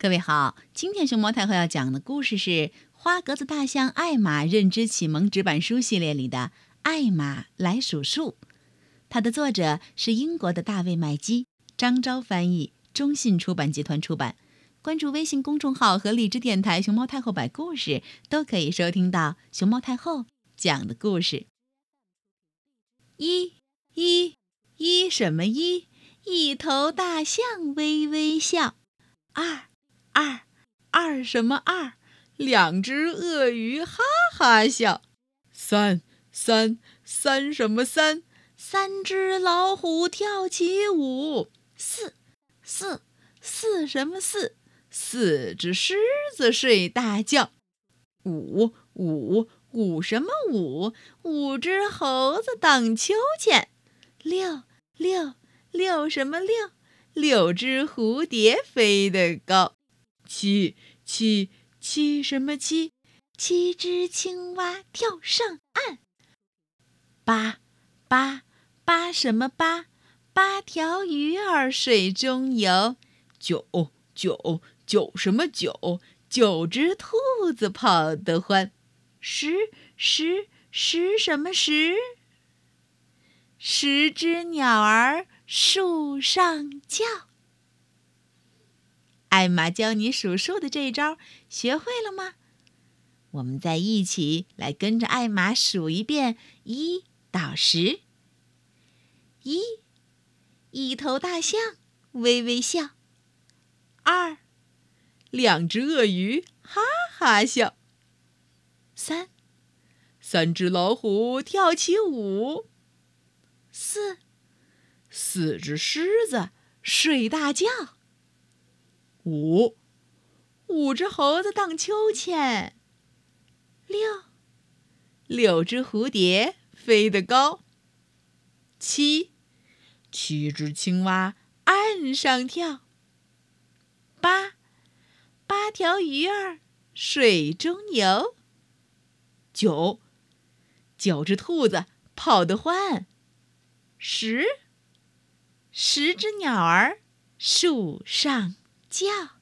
各位好，今天熊猫太后要讲的故事是《花格子大象艾玛认知启蒙纸板书》系列里的《艾玛来数数》，它的作者是英国的大卫麦基，张昭翻译，中信出版集团出版。关注微信公众号和荔枝电台“熊猫太后摆故事”，都可以收听到熊猫太后讲的故事。一，一，一什么一？一头大象微微笑。二。二，二什么二？两只鳄鱼哈哈笑。三，三，三什么三？三只老虎跳起舞。四，四，四什么四？四只狮子睡大觉。五，五，五什么五？五只猴子荡秋千。六，六，六什么六？六只蝴蝶飞得高。七七七什么七？七只青蛙跳上岸。八八八什么八？八条鱼儿水中游。九九九什么九？九只兔子跑得欢。十十十什么十？十只鸟儿树上叫。艾玛教你数数的这一招学会了吗？我们再一起来跟着艾玛数一遍，一到十。一，一头大象微微笑。二，两只鳄鱼哈哈笑。三，三只老虎跳起舞。四，四只狮子睡大觉。五，五只猴子荡秋千。六，六只蝴蝶飞得高。七，七只青蛙岸上跳。八，八条鱼儿水中游。九，九只兔子跑得欢。十，十只鸟儿树上。叫。